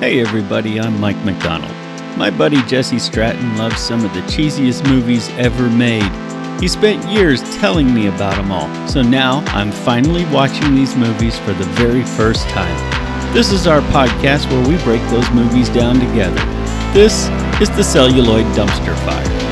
Hey everybody, I'm Mike McDonald. My buddy Jesse Stratton loves some of the cheesiest movies ever made. He spent years telling me about them all, so now I'm finally watching these movies for the very first time. This is our podcast where we break those movies down together. This is the Celluloid Dumpster Fire.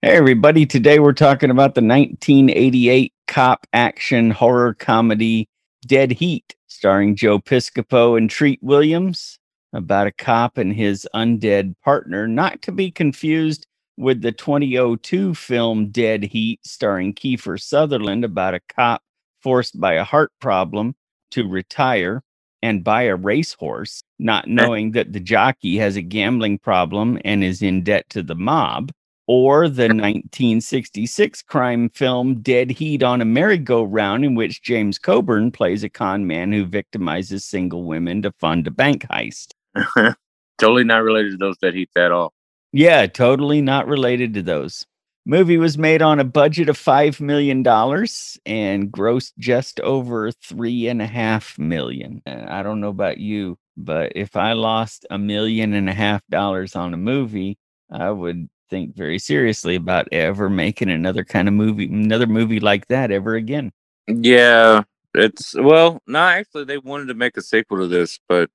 Hey everybody, today we're talking about the 1988 cop action horror comedy Dead Heat, starring Joe Piscopo and Treat Williams, about a cop and his undead partner, not to be confused with the 2002 film Dead Heat, starring Kiefer Sutherland, about a cop forced by a heart problem to retire and buy a racehorse, not eh. knowing that the jockey has a gambling problem and is in debt to the mob or the 1966 crime film Dead Heat on a Merry-Go-Round, in which James Coburn plays a con man who victimizes single women to fund a bank heist. totally not related to those Dead Heats at all. Yeah, totally not related to those. Movie was made on a budget of five million dollars and grossed just over three and a half million. I don't know about you, but if I lost a million and a half dollars on a movie, I would think very seriously about ever making another kind of movie, another movie like that ever again. Yeah, it's well, no, actually, they wanted to make a sequel to this, but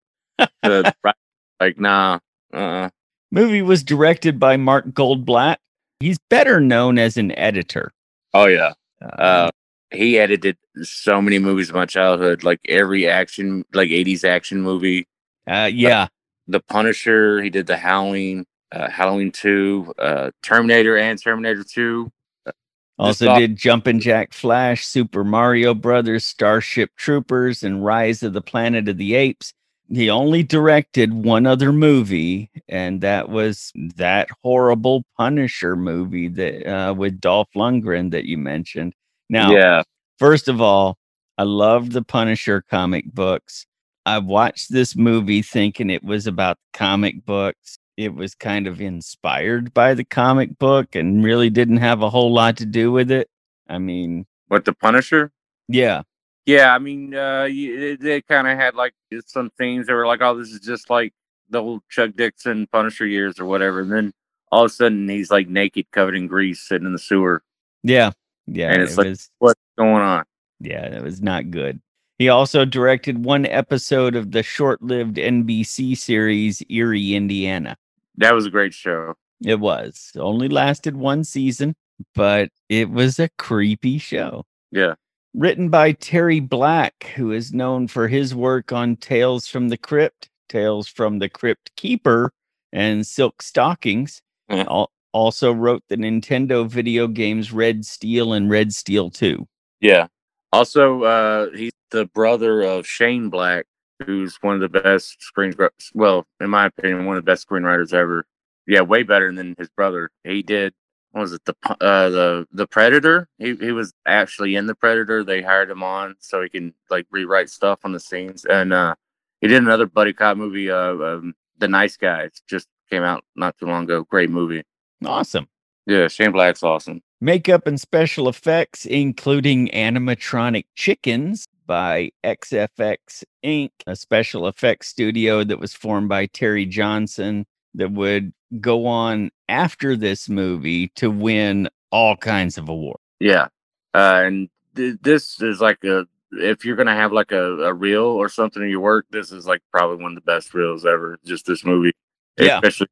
uh, like, nah. Uh-uh. Movie was directed by Mark Goldblatt. He's better known as an editor. Oh yeah, uh, um, he edited so many movies of my childhood, like every action, like '80s action movie. Uh, yeah, the Punisher. He did the Howling uh, Halloween 2, uh, Terminator and Terminator 2. Also did Jumpin' Jack Flash, Super Mario Brothers, Starship Troopers, and Rise of the Planet of the Apes. He only directed one other movie, and that was that horrible Punisher movie that uh, with Dolph Lundgren that you mentioned. Now, yeah. First of all, I love the Punisher comic books. I watched this movie thinking it was about comic books it was kind of inspired by the comic book and really didn't have a whole lot to do with it. I mean, what the Punisher? Yeah, yeah. I mean, uh, they kind of had like some things that were like, "Oh, this is just like the old Chuck Dixon Punisher years or whatever," and then all of a sudden he's like naked, covered in grease, sitting in the sewer. Yeah, yeah. And it's it like, was, what's going on? Yeah, it was not good. He also directed one episode of the short lived NBC series Eerie, Indiana. That was a great show. It was. Only lasted one season, but it was a creepy show. Yeah. Written by Terry Black, who is known for his work on Tales from the Crypt, Tales from the Crypt Keeper, and Silk Stockings. Yeah. Also wrote the Nintendo video games Red Steel and Red Steel 2. Yeah. Also, uh, he's the brother of Shane Black, who's one of the best screen well, in my opinion, one of the best screenwriters ever. Yeah, way better than his brother. He did what was it the uh, the the Predator? He he was actually in the Predator. They hired him on so he can like rewrite stuff on the scenes. And uh, he did another buddy cop movie, uh, um, The Nice Guys, just came out not too long ago. Great movie. Awesome. Yeah, Shane Black's awesome. Makeup and special effects, including animatronic chickens, by XFX Inc., a special effects studio that was formed by Terry Johnson that would go on after this movie to win all kinds of awards. Yeah. Uh, and th- this is like a, if you're going to have like a, a reel or something in your work, this is like probably one of the best reels ever. Just this movie. Yeah. Especially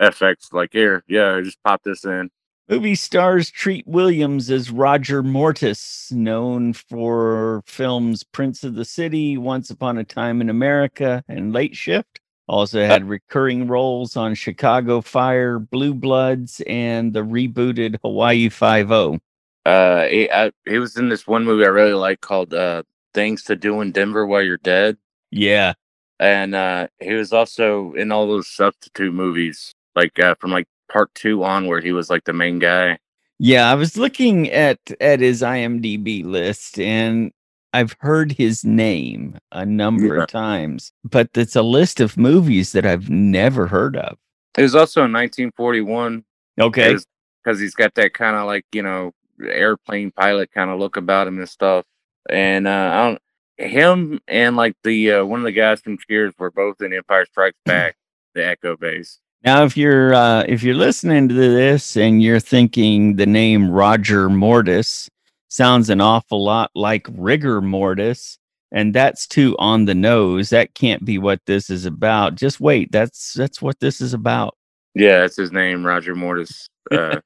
FX, like here, yeah, just pop this in. Movie stars Treat Williams as Roger Mortis, known for films Prince of the City, Once Upon a Time in America, and Late Shift. Also had recurring roles on Chicago Fire, Blue Bloods, and the rebooted Hawaii Five O. Uh, he, I, he was in this one movie I really like called uh, "Things to Do in Denver While You're Dead." Yeah, and uh, he was also in all those substitute movies, like uh, from like part two on where he was like the main guy. Yeah, I was looking at at his IMDb list and I've heard his name a number yeah. of times, but it's a list of movies that I've never heard of. It was also in 1941. Okay. Because he's got that kind of like, you know, airplane pilot kind of look about him and stuff. And uh, I don't, him and like the uh, one of the guys from Cheers were both in Empire Strikes Back, the Echo base. Now, if you're uh, if you're listening to this and you're thinking the name Roger Mortis sounds an awful lot like rigor mortis, and that's too on the nose, that can't be what this is about. Just wait, that's that's what this is about. Yeah, that's his name, Roger Mortis. Uh,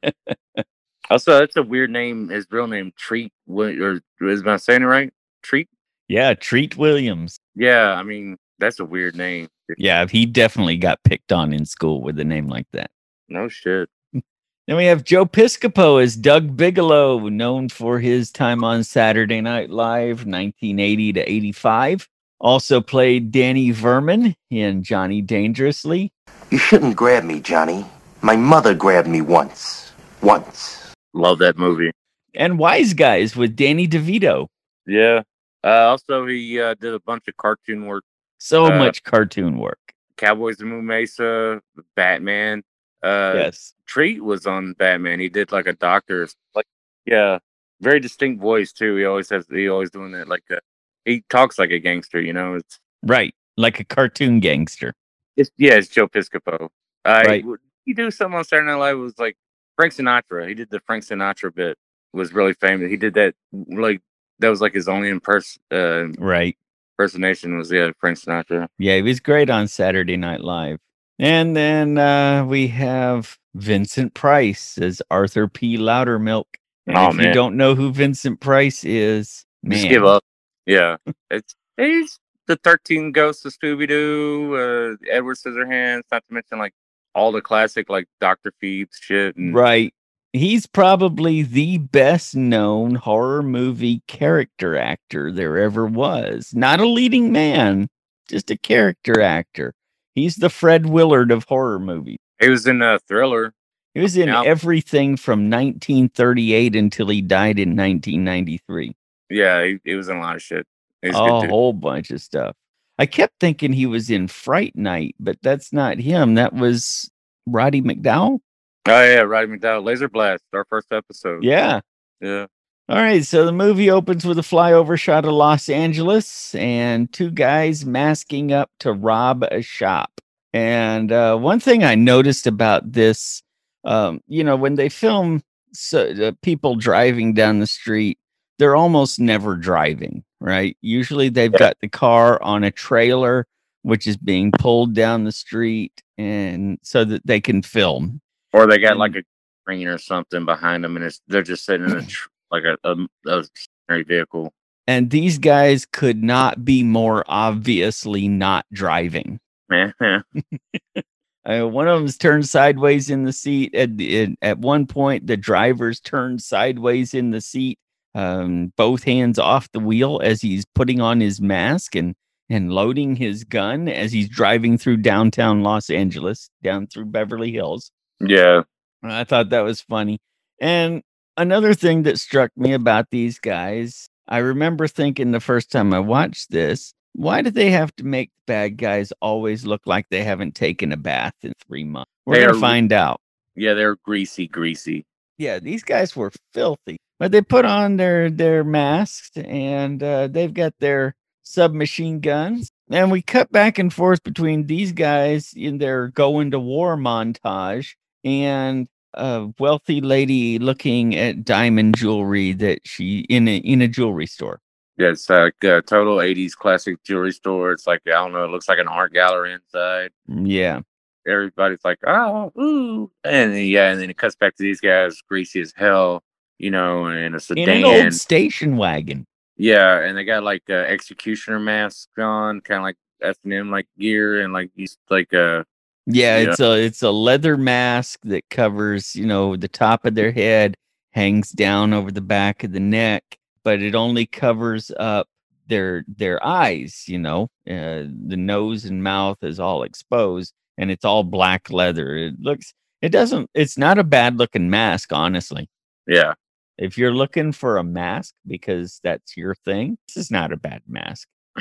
also, that's a weird name. His real name, Treat, or is I saying it right? Treat. Yeah, Treat Williams. Yeah, I mean that's a weird name. Yeah, he definitely got picked on in school with a name like that. No shit. Then we have Joe Piscopo as Doug Bigelow, known for his time on Saturday Night Live, 1980 to 85. Also played Danny Vermin in Johnny Dangerously. You shouldn't grab me, Johnny. My mother grabbed me once. Once. Love that movie. And Wise Guys with Danny DeVito. Yeah. Uh, also, he uh, did a bunch of cartoon work. So Uh, much cartoon work. Cowboys of Moon Mesa, Batman. Uh, yes. Treat was on Batman. He did like a doctor, like yeah, very distinct voice too. He always has. He always doing that. Like a, he talks like a gangster. You know, it's Right. Like a cartoon gangster. it's yeah, it's Joe Piscopo. I Right. he do something on Saturday Night Live? It was like Frank Sinatra. He did the Frank Sinatra bit. Was really famous. He did that like that was like his only impers- uh, Right. Impersonation was yeah Frank Sinatra. Yeah, he was great on Saturday Night Live. And then uh, we have Vincent Price as Arthur P. Loudermilk. And Oh, if you don't know who Vincent Price is, man, Just give up. Yeah, it's he's the Thirteen Ghosts of Scooby Doo, uh, Edward Scissorhands. Not to mention like all the classic like Doctor Phibes shit. And Right. He's probably the best known horror movie character actor there ever was. Not a leading man, just a character actor. He's the Fred Willard of horror movies. He was in a thriller. He was in everything from 1938 until he died in 1993. Yeah, he, he was in a lot of shit. A whole bunch of stuff. I kept thinking he was in Fright Night, but that's not him. That was Roddy McDowall. Oh yeah, Roddy McDowall, Laser Blast, our first episode. Yeah. yeah. All right. So the movie opens with a flyover shot of Los Angeles and two guys masking up to rob a shop. And uh, one thing I noticed about this, um, you know, when they film so, uh, people driving down the street, they're almost never driving, right? Usually they've got the car on a trailer, which is being pulled down the street, and so that they can film. Or they got like a screen or something behind them, and it's they're just sitting in a tr- like a, a, a stationary vehicle. And these guys could not be more obviously not driving. Uh, one of them's turned sideways in the seat. At, the, at at one point, the driver's turned sideways in the seat, um, both hands off the wheel as he's putting on his mask and and loading his gun as he's driving through downtown Los Angeles, down through Beverly Hills. Yeah, I thought that was funny. And another thing that struck me about these guys, I remember thinking the first time I watched this, why do they have to make bad guys always look like they haven't taken a bath in three months? We're They going to are- find out. yeah, they're greasy, greasy. Yeah, these guys were filthy, but they put on their their masks and uh, they've got their submachine guns. And we cut back and forth between these guys in their going to war montage and a wealthy lady looking at diamond jewelry that she in a in a jewelry store. Yeah, it's like a total '80s classic jewelry store. It's like I don't know, it looks like an art gallery inside. Mm, Yeah. Everybody's like, oh, ooh, and then, yeah, and then it cuts back to these guys, greasy as hell, you know, in a In sedan. an old station wagon. Yeah, and they got like uh, executioner masks on, kind of like S and M like gear, and like these like uh Yeah, Yeah. it's a it's a leather mask that covers, you know, the top of their head, hangs down over the back of the neck, but it only covers up their their eyes, you know. Uh, the nose and mouth is all exposed and it's all black leather. It looks it doesn't it's not a bad looking mask, honestly. yeah, If you're looking for a mask because that's your thing, this is not a bad mask.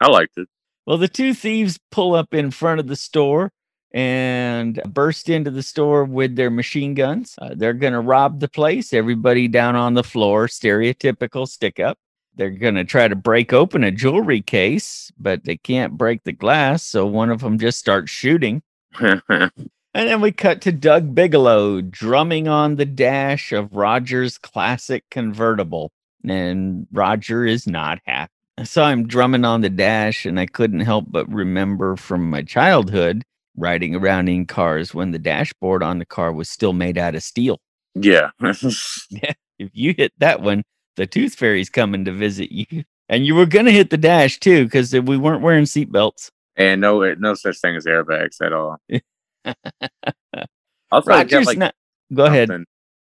I liked it. Well, the two thieves pull up in front of the store and burst into the store with their machine guns. Uh, they're going to rob the place. Everybody down on the floor, stereotypical stick up. they're going to try to break open a jewelry case, but they can't break the glass. So one of them just starts shooting. And then we cut to Doug Bigelow drumming on the dash of Roger's classic convertible. And Roger is not happy. So I saw him drumming on the dash, and I couldn't help but remember from my childhood riding around in cars when the dashboard on the car was still made out of steel. yeah. Yeah. If you hit that one, the tooth fairy's coming to visit you. And you were going to hit the dash too, because we weren't wearing seatbelts. and no eh, no such thing as airbags at all. also, he's got, like, not. Go ahead.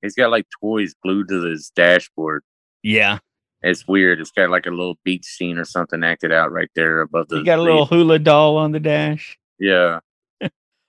He's got like toys glued to his dashboard. Yeah. It's weird. It's got like a little beach scene or something acted out right there above the. You got a little hula doll on the dash. Yeah.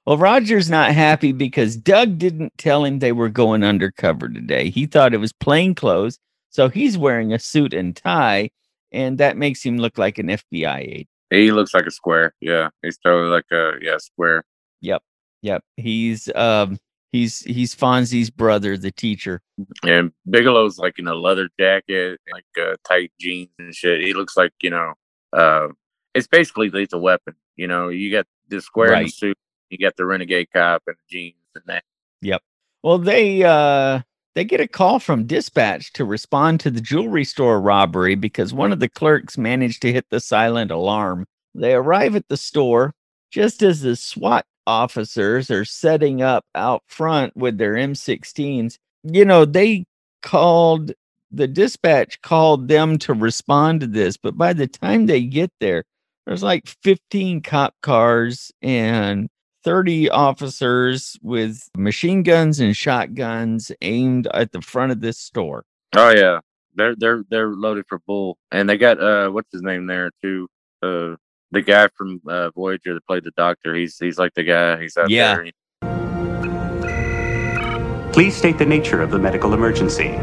Well, Roger's not happy because Doug didn't tell him they were going undercover today. He thought it was plain clothes. So he's wearing a suit and tie, and that makes him look like an FBI agent. He looks like a square. Yeah. He's totally like a yeah square. Yep. Yep. He's um he's he's Fonzie's brother, the teacher. And Bigelow's like in a leather jacket, like uh, tight jeans and shit. He looks like you know, uh, it's basically Lethal Weapon. You know, you got the square in the suit, you got the renegade cop and jeans and that. Yep. Well, they uh they get a call from dispatch to respond to the jewelry store robbery because one of the clerks managed to hit the silent alarm. They arrive at the store just as the SWAT officers are setting up out front with their M16s. You know, they called the dispatch called them to respond to this, but by the time they get there, there's like 15 cop cars and 30 officers with machine guns and shotguns aimed at the front of this store. Oh yeah, they're they're they're loaded for bull, and they got uh what's his name there too. Uh, the guy from uh, Voyager that played the Doctor. He's he's like the guy. He's out Yeah. there. Please state the nature of the medical emergency.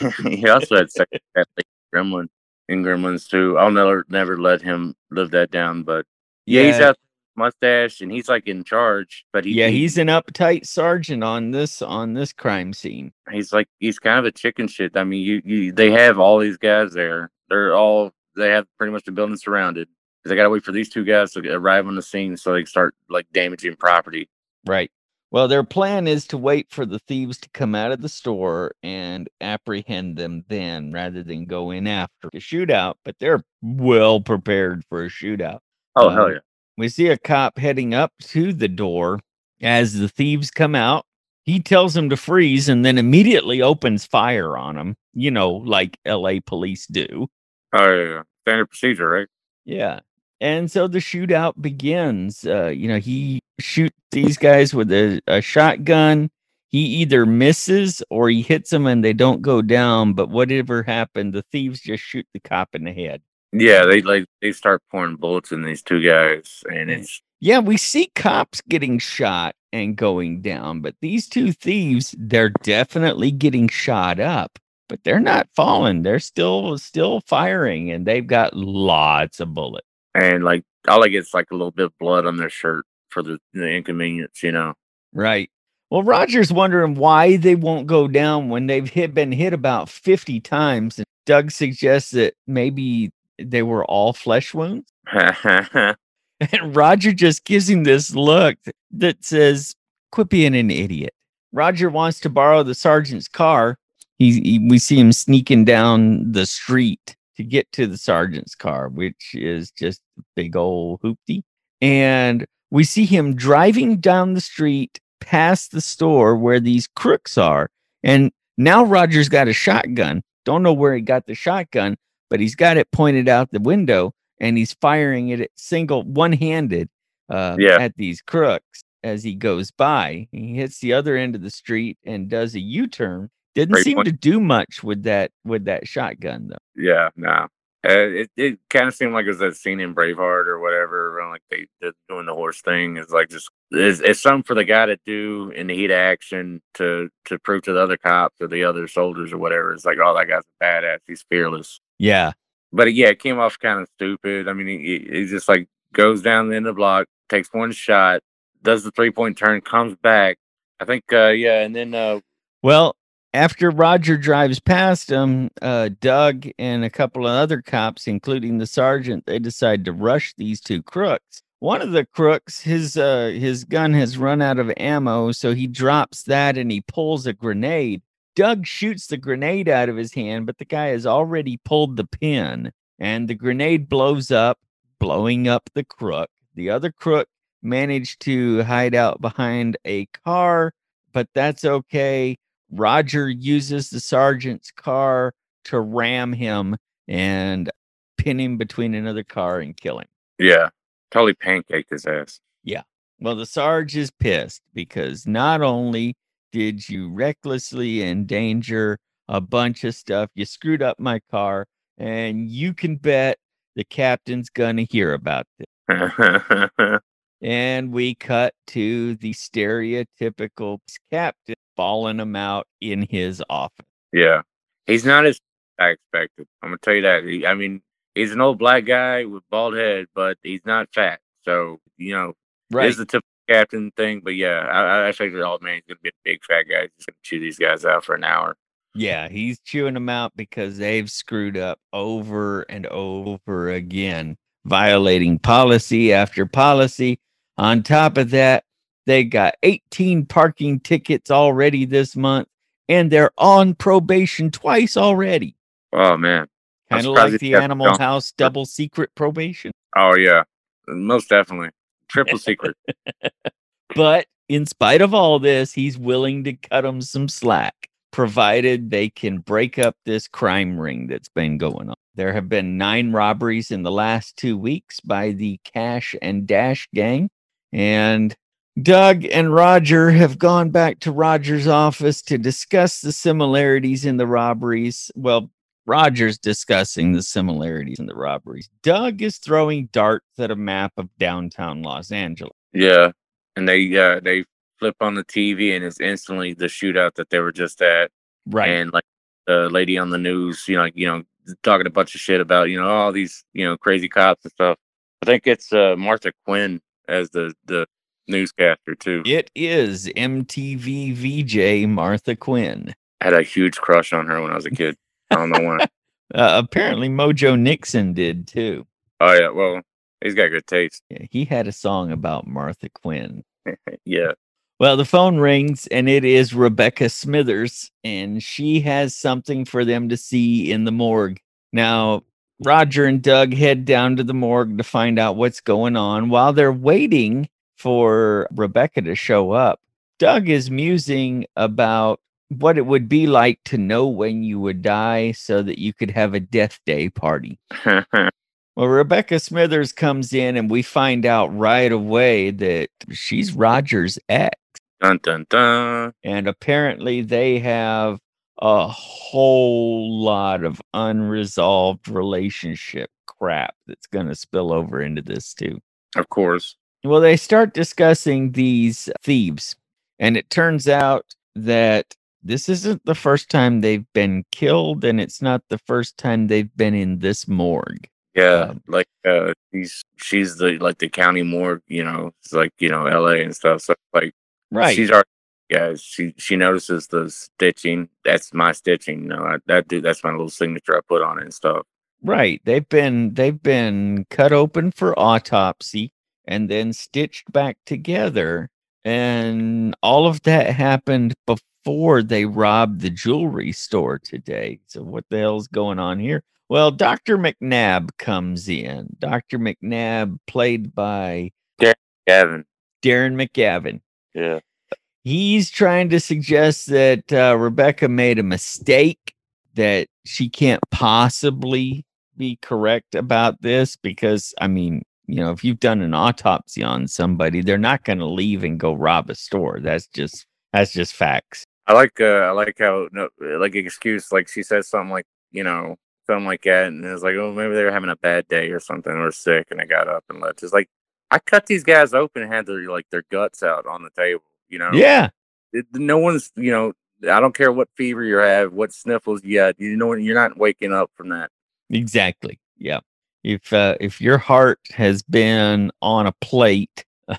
he also had sex with that Gremlin in Gremlins too. I'll never never let him live that down. But yeah, he's out mustache and he's like in charge. But he, yeah, he- he's an uptight sergeant on this on this crime scene. he's like he's kind of a chicken shit. I mean, you, you they have all these guys there. They're all they have pretty much the building surrounded. They gotta wait for these two guys to arrive on the scene so they start like damaging property. Right. Well, their plan is to wait for the thieves to come out of the store and apprehend them then rather than go in after the shootout, but they're well prepared for a shootout. Oh Um, hell yeah! We see a cop heading up to the door as the thieves come out. He tells them to freeze and then immediately opens fire on them, you know, like LA police do. Oh yeah, standard procedure, right? Yeah. And so the shootout begins. Uh, you know, he shoots these guys with a, a shotgun. He either misses or he hits them and they don't go down. But whatever happened, the thieves just shoot the cop in the head. Yeah, they like they start pouring bullets in these two guys, and it's Yeah, we see cops getting shot and going down, but these two thieves, they're definitely getting shot up, but they're not falling. They're still still firing and they've got lots of bullets. and like all I get is like a little bit of blood on their shirt for the, the inconvenience, you know. Right. Well, Roger's wondering why they won't go down when they've hit, been hit about 50 times. And Doug suggests that maybe they were all flesh wounds. And Roger just gives him this look that says, quit being an idiot. Roger wants to borrow the sergeant's car. He, he- we see him sneaking down the street to get to the sergeant's car, which is just a big old hoopty. And we see him driving down the street past the store where these crooks are. And now Roger's got a shotgun. Don't know where he got the shotgun, but he's got it pointed out the window and he's firing it at single one-handed uh, Yeah. at these crooks as he goes by. He hits the other end of the street and does a U-turn. Didn't Great seem point. to do much with that with that shotgun though. yeah, no. Uh, it it kind of seemed like it was that scene in Braveheart or whatever, around like they doing the horse thing. It's like just it's, it's something for the guy to do in the heat of action to to prove to the other cops or the other soldiers or whatever. It's like, oh, that guy's a badass. He's fearless. Yeah. But yeah, it came off kind of stupid. I mean, he, he just like goes down the end of the block, takes one shot, does the three point turn, comes back. I think, uh, yeah, and then uh, Well, after Roger drives past him, uh, Doug and a couple of other cops, including the sergeant, they decide to rush these two crooks. One of the crooks, his uh, his gun has run out of ammo, so he drops that and he pulls a grenade. Doug shoots the grenade out of his hand, but the guy has already pulled the pin, and the grenade blows up, blowing up the crook. The other crook managed to hide out behind a car, but that's okay. Roger uses the sergeant's car to ram him and pin him between another car and kill him. Yeah. Totally pancaked his ass. Yeah. Well, the Sarge is pissed because not only did you recklessly endanger a bunch of stuff, you screwed up my car, and you can bet the captain's gonna hear about this. And we cut to the stereotypical captain balling him out in his office. yeah. He's not as I expected. I'm gonna tell you that. He, I mean, he's an old black guy with bald head, but he's not fat. So, you know, it is the typical captain thing. But yeah, I, I figured, oh man, he's gonna be a big fat guy. He's gonna chew these guys out for an hour. Yeah, he's chewing them out because they've screwed up over and over again, violating policy after policy. On top of that, they got 18 parking tickets already this month, and they're on probation twice already. Oh man. Kind of like the Animal. House double secret probation. Oh yeah. Most definitely. Triple secret. But in spite of all this, he's willing to cut them some slack, provided they can break up this crime ring that's been going on. There have been nine robberies in the last two weeks by the Cash and Dash gang. And Doug and Roger have gone back to Roger's office to discuss the similarities in the robberies. Well, Roger's discussing the similarities in the robberies. Doug is throwing darts at a map of downtown Los Angeles. yeah. And they uh they flip on the TV and it's instantly the shootout that they were just at. Right. and like the lady on the news, you know, you know, talking a bunch of shit about, you know, all these, you know, crazy cops and stuff. I think it's uh, Martha Quinn as the the newscaster too. It is MTV VJ Martha Quinn. I had a huge crush on her when I was a kid. I don't know why. Uh, apparently, Mojo Nixon did too. Oh yeah, well, he's got good taste. Yeah, he had a song about Martha Quinn. Yeah. Well, the phone rings and it is Rebecca Smithers, and she has something for them to see in the morgue. Now, Roger and Doug head down to the morgue to find out what's going on. While they're waiting for Rebecca to show up, Doug is musing about what it would be like to know when you would die so that you could have a death day party. Well, Rebecca Smithers comes in, and we find out right away that she's Roger's ex. dun dun dun. And apparently, they have a whole lot of unresolved relationship crap that's going to spill over into this, too. Of course. Well, they start discussing these thieves, and it turns out that this isn't the first time they've been killed, and it's not the first time they've been in this morgue. Yeah, Um, like uh, she's she's the like the county morgue, you know, it's like you know L.A. and stuff. So like Right. she's our yeah she she notices the stitching. That's my stitching. You know, I, that do that's my little signature I put on it and stuff. Right. They've been they've been cut open for autopsy and then stitched back together. And all of that happened before they robbed the jewelry store today. So what the hell's going on here? Well, Dr. McNabb comes in. Dr. McNabb, played by Gavin. Darren McGavin. Yeah. He's trying to suggest that uh, Rebecca made a mistake, that she can't possibly be correct about this because, I mean, you know, if you've done an autopsy on somebody, they're not going to leave and go rob a store. That's just that's just facts. I like uh I like how no like excuse like she says something like you know something like that and it's like oh maybe they were having a bad day or something or sick and they got up and left. It's like I cut these guys open and had their like their guts out on the table. You know. Yeah, it, no one's you know I don't care what fever you have, what sniffles you got. You know you're not waking up from that. exactly. Yeah. If uh, if your heart has been on a plate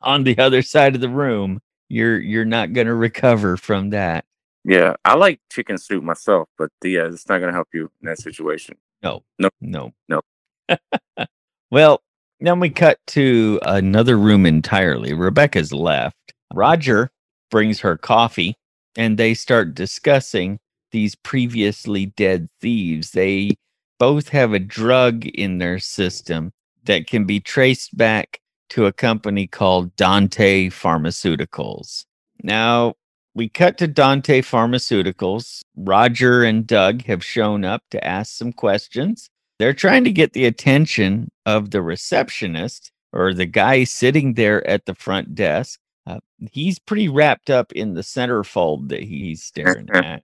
on the other side of the room, you're you're not going to recover from that. Yeah, I like chicken soup myself, but yeah, it's not gonna help you in that situation. No. No. No. No. well, then we cut to another room entirely. Rebecca's left. Roger brings her coffee and they start discussing these previously dead thieves. They both have a drug in their system that can be traced back to a company called Dante Pharmaceuticals. Now, we cut to Dante Pharmaceuticals. Roger and Doug have shown up to ask some questions. They're trying to get the attention of the receptionist or the guy sitting there at the front desk. Uh, he's pretty wrapped up in the centerfold that he's staring at.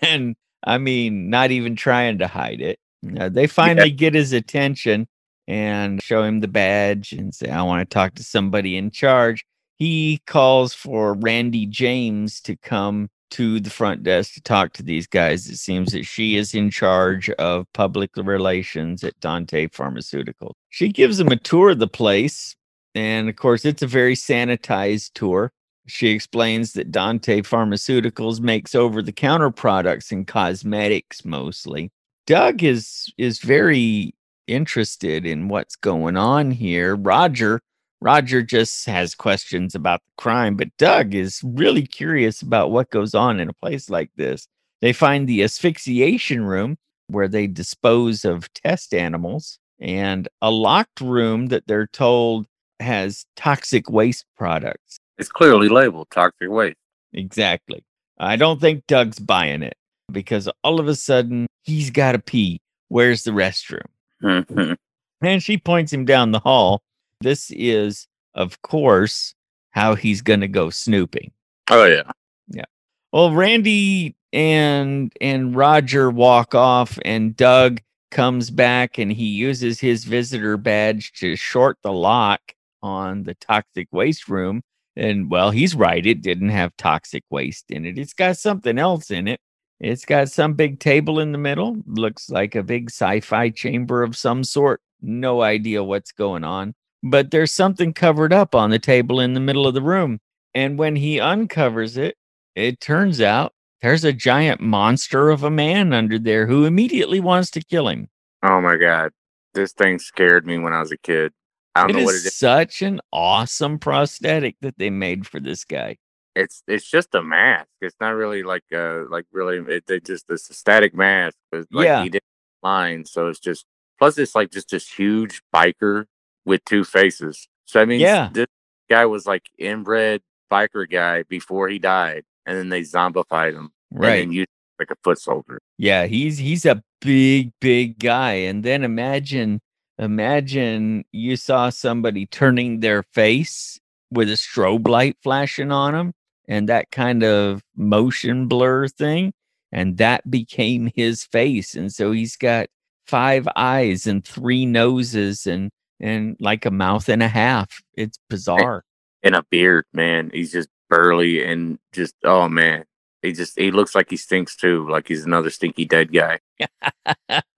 And I mean, not even trying to hide it. Uh, they finally yeah. get his attention and show him the badge and say, I want to talk to somebody in charge. He calls for Randy James to come to the front desk to talk to these guys. It seems that she is in charge of public relations at Dante Pharmaceutical. She gives him a tour of the place. And of course, it's a very sanitized tour. She explains that Dante Pharmaceuticals makes over the counter products and cosmetics mostly. Doug is is very interested in what's going on here. Roger Roger just has questions about the crime, but Doug is really curious about what goes on in a place like this. They find the asphyxiation room where they dispose of test animals and a locked room that they're told has toxic waste products. It's clearly labeled toxic waste. Exactly. I don't think Doug's buying it because all of a sudden he's got to pee. Where's the restroom? Mhm. And she points him down the hall. This is, of course, how he's going to go snooping. oh yeah, yeah. Well, Randy and and Roger walk off, and Doug comes back, and he uses his visitor badge to short the lock on the toxic waste room. And well, he's right; it didn't have toxic waste in it. It's got something else in it. It's got some big table in the middle. Looks like a big sci-fi chamber of some sort. No idea what's going on, but there's something covered up on the table in the middle of the room. And when he uncovers it, it turns out there's a giant monster of a man under there who immediately wants to kill him. Oh my god, this thing scared me when I was a kid. I don't It know what it is. such an awesome prosthetic that they made for this guy. It's it's just a mask. It's not really like uh like really. It, it just it's a static mask. But like Yeah. he did lines, so it's just plus it's like just this huge biker with two faces. So I mean, Yeah. this guy was like inbred biker guy before he died, and then they zombified him, and Right. then used like a foot soldier. Yeah, he's he's a big, big guy. And then imagine imagine you saw somebody turning their face with a strobe light flashing on them and that kind of motion blur thing. And that became his face. And so he's got five eyes and three noses and and like a mouth and a half. It's bizarre. and a beard, man. He's just burly and just oh man. He just he looks like he stinks too, like he's another stinky dead guy.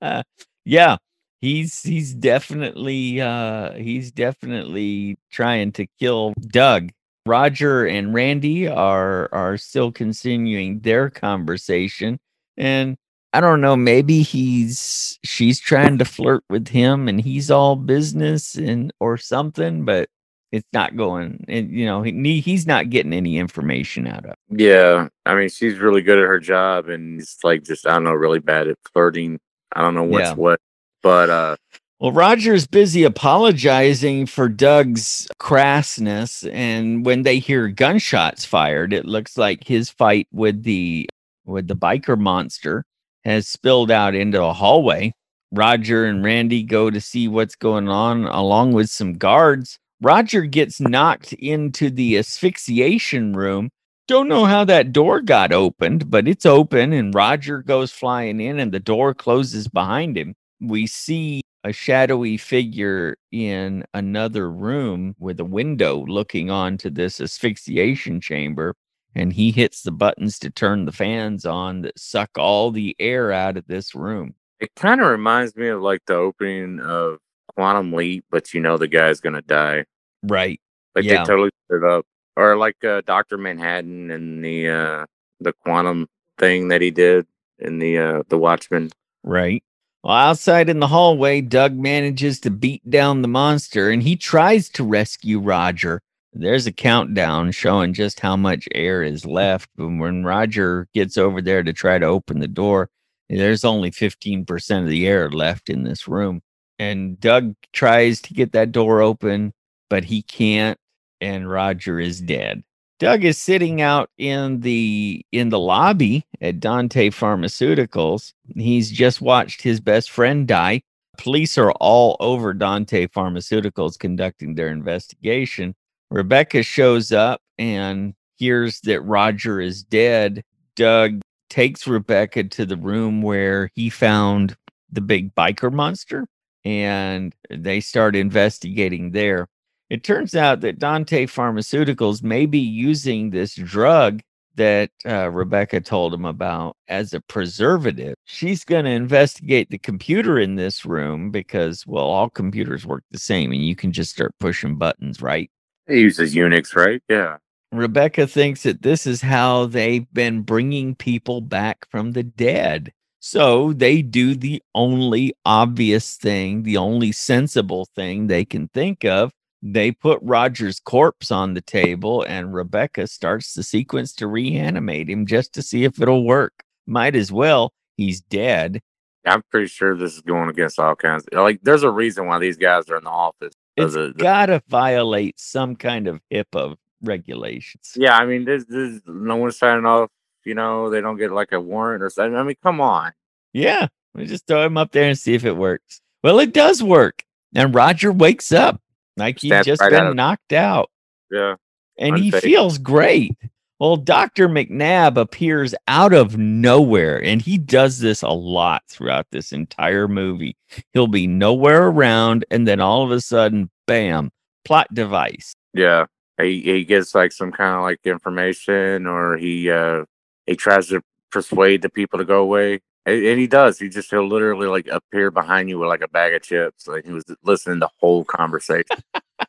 yeah he's he's definitely uh he's definitely trying to kill doug roger and randy are are still continuing their conversation and i don't know maybe he's she's trying to flirt with him and he's all business and or something but it's not going and you know he, he's not getting any information out of it. Yeah, I mean she's really good at her job, and it's like just I don't know, really bad at flirting. I don't know what's Yeah. what, but uh, Well, Roger's busy apologizing for Doug's crassness, and when they hear gunshots fired, it looks like his fight with the with the biker monster has spilled out into a hallway. Roger and Randy go to see what's going on along with some guards. Roger gets knocked into the asphyxiation room. Don't know how that door got opened, but it's open and Roger goes flying in and the door closes behind him. We see a shadowy figure in another room with a window looking onto this asphyxiation chamber and he hits the buttons to turn the fans on that suck all the air out of this room. it kind of reminds me of like the opening of Quantum Leap, but you know the guy's gonna die. Right. Like Yeah. they totally set it up, or like uh, Doctor Manhattan and the uh the quantum thing that he did in the uh the Watchmen. Right. Well, outside in the hallway, Doug manages to beat down the monster and he tries to rescue Roger. There's a countdown showing just how much air is left. But when Roger gets over there to try to open the door, there's only 15% of the air left in this room. And Doug tries to get that door open, but he can't. And Roger is dead. Doug is sitting out in the in the lobby at Dante Pharmaceuticals. He's just watched his best friend die. Police are all over Dante Pharmaceuticals conducting their investigation. Rebecca shows up and hears that Roger is dead. Doug takes Rebecca to the room where he found the big biker monster and they start investigating there. It turns out that Dante Pharmaceuticals may be using this drug that uh, Rebecca told him about as a preservative. She's going to investigate the computer in this room because, well, all computers work the same and you can just start pushing buttons, right? He uses Unix, right? Yeah. Rebecca thinks that this is how they've been bringing people back from the dead. So they do the only obvious thing, the only sensible thing they can think of, they put Roger's corpse on the table, and Rebecca starts the sequence to reanimate him just to see if it'll work. Might as well. He's dead. I'm pretty sure this is going against all kinds. Of, like, there's a reason why these guys are in the office. It's the, the, gotta violate some kind of HIPAA regulations. Yeah, I mean, there's, there's no one signing off. You know, they don't get like a warrant or something. I mean, come on. Yeah, we just throw him up there and see if it works. Well, it does work, and Roger wakes up. Like he's just right been out knocked out. Yeah. And he feels great. Well, Dr. McNabb appears out of nowhere, and he does this a lot throughout this entire movie. He'll be nowhere around, and then all of a sudden, bam, plot device. Yeah. He, he gets like some kind of like information, or he uh he tries to persuade the people to go away. And, and he does. He just he'll literally like appear behind you with like a bag of chips. Like he was listening to the whole conversation.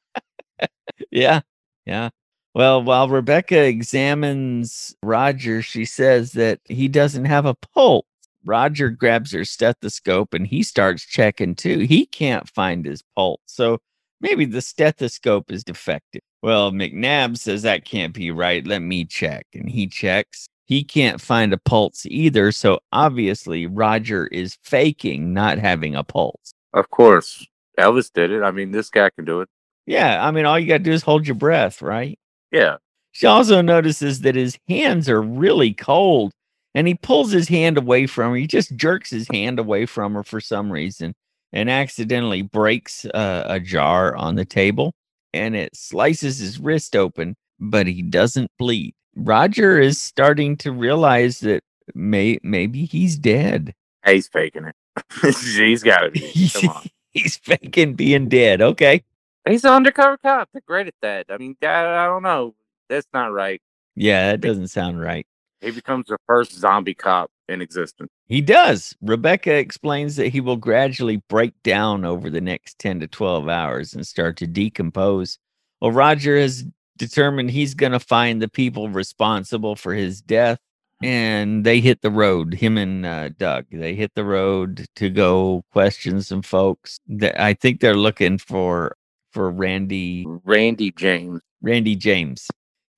yeah. Yeah. Well, while Rebecca examines Roger, she says that he doesn't have a pulse. Roger grabs her stethoscope and he starts checking too. He can't find his pulse. So maybe the stethoscope is defective. Well, McNabb says that can't be right. Let me check. And he checks he can't find a pulse either. So obviously, Roger is faking not having a pulse. Of course. Elvis did it. I mean, this guy can do it. Yeah. I mean, all you got to do is hold your breath, right? Yeah. She also notices that his hands are really cold and he pulls his hand away from her. He just jerks his hand away from her for some reason and accidentally breaks uh, a jar on the table and it slices his wrist open, but he doesn't bleed. Roger is starting to realize that may maybe he's dead. He's faking it. he's got to be. Come on. he's faking being dead. Okay. He's an undercover cop. They're great at that. I mean, I, I don't know. That's not right. Yeah, that doesn't sound right. He becomes the first zombie cop in existence. He does. Rebecca explains that he will gradually break down over the next 10 to 12 hours and start to decompose. Well, Roger has determined he's going to find the people responsible for his death and they hit the road him and uh, doug. They hit the road to go question some folks that i think they're looking for for randy randy james. Randy james.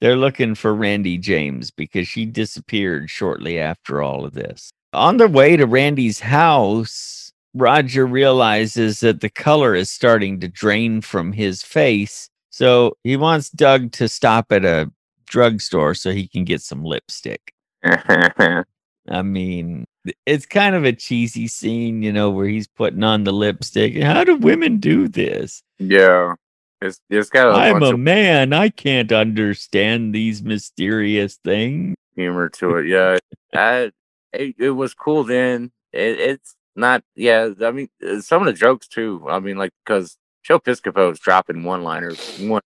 They're looking for randy james because she disappeared shortly after all of this. On their way to randy's house roger realizes that the color is starting to drain from his face so he wants Doug to stop at a drugstore so he can get some lipstick. I mean, it's kind of a cheesy scene, you know, where he's putting on the lipstick. How do women do this? Yeah. It's, it's got i I'm a of- man. I can't understand these mysterious things. Humor to it. Yeah. I, it, it was cool then. It, it's not, yeah. I mean, uh, some of the jokes too. I mean, like, because Joe Piscopo is dropping one liners. One,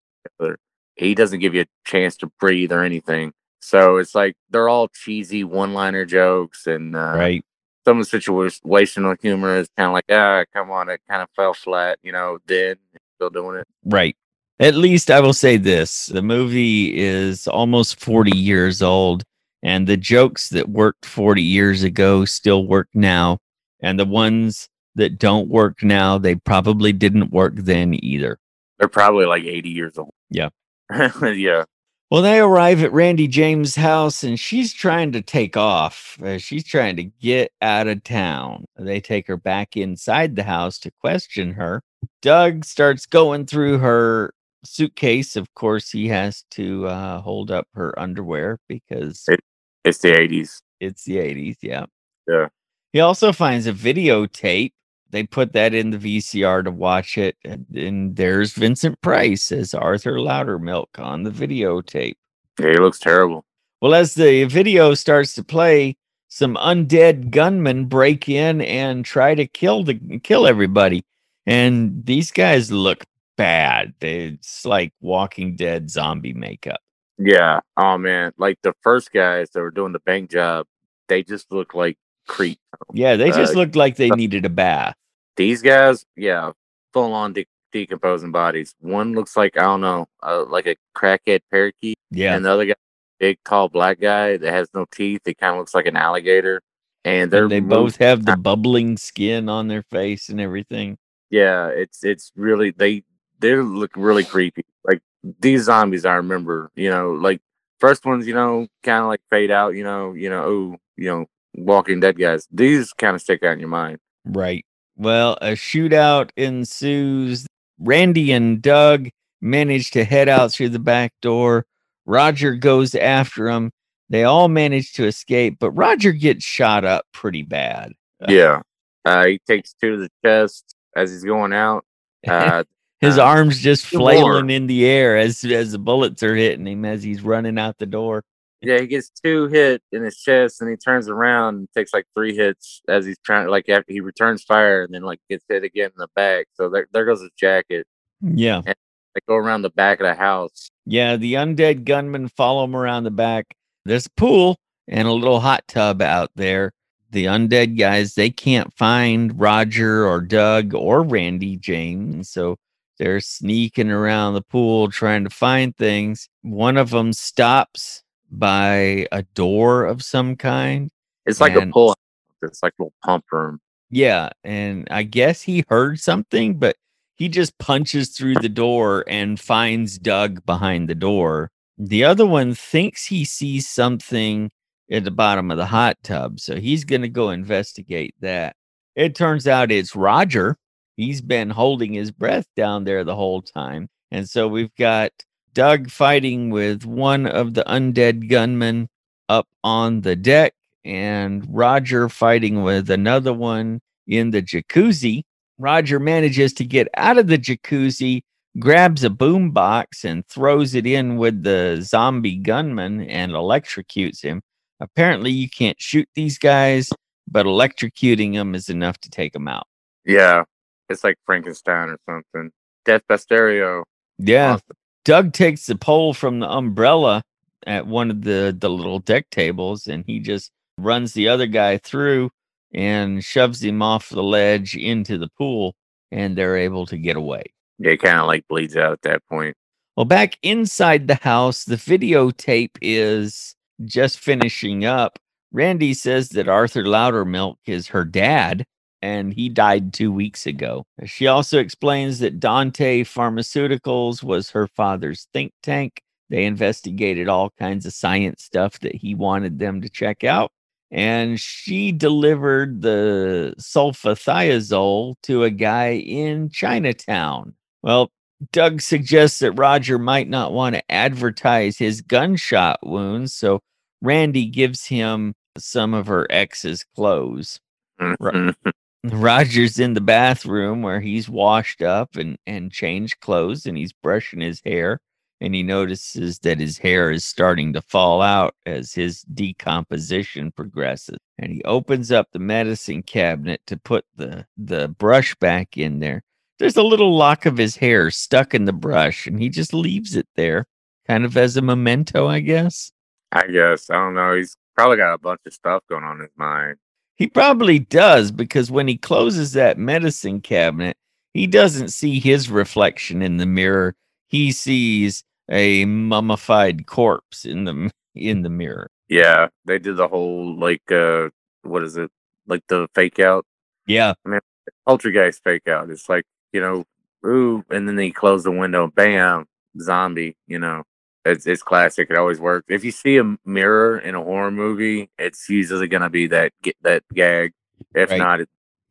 he doesn't give you a chance to breathe or anything. So it's like they're all cheesy one liner jokes and uh, right. Some of the situational humor is kind of like, ah, come on, it kind of fell flat, you know, dead, still doing it. Right. At least I will say this the movie is almost 40 years old And the jokes that worked 40 years ago still work now. And the ones that don't work now, they probably didn't work then either. They're probably like 80 years old. Yeah. yeah. Well, they arrive at Randy James' house and she's trying to take off. Uh, she's trying to get out of town. They take her back inside the house to question her. Doug starts going through her suitcase. Of course, he has to uh, hold up her underwear because It- It's the 80s. it's the 80s. Yeah. Yeah. He also finds a videotape. They put that in the VCR to watch it. And, and there's Vincent Price as Arthur Loudermilk on the videotape. Yeah, he looks terrible. Well, as the video starts to play, some undead gunmen break in and try to kill the kill everybody. And these guys look bad. It's like Walking Dead zombie makeup. Yeah. Oh, man. Like the first guys that were doing the bank job, they just look like creep. Yeah, they just Uh, looked like they needed a bath. These guys, yeah, full on de- decomposing bodies. One looks like, I don't know, uh, like a crackhead parakeet. Yeah. And the other guy, big, tall, black guy that has no teeth. He kind of looks like an alligator. And they're And they both have the bubbling skin on their face and everything. yeah, it's it's really they they look really creepy. Like these zombies, I remember, you know, like first ones, you know, kind of like fade out, you know, you know, oh, you know, Walking Dead guys. These kind of stick out in your mind. Right. Well, a shootout ensues. Randy and Doug manage to head out through the back door. Roger goes after them. They all manage to escape, but Roger gets shot up pretty bad. Yeah, uh, he takes two to the chest as he's going out. Uh, His uh, arms just flailing in the air as as the bullets are hitting him as he's running out the door. Yeah, he gets two hit in his chest, and he turns around and takes like three hits as he's trying. Like after he returns fire, and then like gets hit again in the back. So there, there goes his jacket. Yeah. They go around the back of the house. Yeah, the undead gunmen follow him around the back. There's a pool and a little hot tub out there. The undead guys, they can't find Roger or Doug or Randy James. So they're sneaking around the pool trying to find things. One of them stops by a door of some kind. It's like And- a pull. It's like a little pump room. Yeah. And I guess he heard something, but he just punches through the door and finds Doug behind the door. The other one thinks he sees something at the bottom of the hot tub. So he's going to go investigate that. It turns out it's Roger. He's been holding his breath down there the whole time. And so we've got Doug fighting with one of the undead gunmen up on the deck and Roger fighting with another one in the jacuzzi. Roger manages to get out of the jacuzzi, grabs a boombox and throws it in with the zombie gunman and electrocutes him. Apparently, you can't shoot these guys, but electrocuting them is enough to take them out. Yeah, it's like Frankenstein or something. Death by stereo. Yeah. Doug takes the pole from the umbrella at one of the, the little deck tables and he just runs the other guy through and shoves him off the ledge into the pool and they're able to get away. Yeah, it kind of like bleeds out at that point. Well, back inside the house, the videotape is just finishing up. Randy says that Arthur Loudermilk is her dad and he died two weeks ago. She also explains that Dante Pharmaceuticals was her father's think tank. They investigated all kinds of science stuff that he wanted them to check out. And she delivered the sulfathiazole to a guy in Chinatown. Well, Doug suggests that Roger might not want to advertise his gunshot wounds, so Randy gives him some of her ex's clothes. Roger's in the bathroom where he's washed up and, and changed clothes and he's brushing his hair. And he notices that his hair is starting to fall out as his decomposition progresses. And he opens up the medicine cabinet to put the, the brush back in there. There's a little lock of his hair stuck in the brush, and he just leaves it there, kind of as a memento, I guess. I guess I don't know. He's probably got a bunch of stuff going on in his mind. He probably does because when he closes that medicine cabinet, he doesn't see his reflection in the mirror. He sees a mummified corpse in the in the mirror. Yeah, they did the whole like uh what is it? Like the fake out, Yeah. I mean, poltergeist fake out. It's like, you know, ooh, and then they close the window, bam, zombie, you know. It's it's classic. It always works. If you see a mirror in a horror movie, it's usually gonna be that get that gag. If Right. not,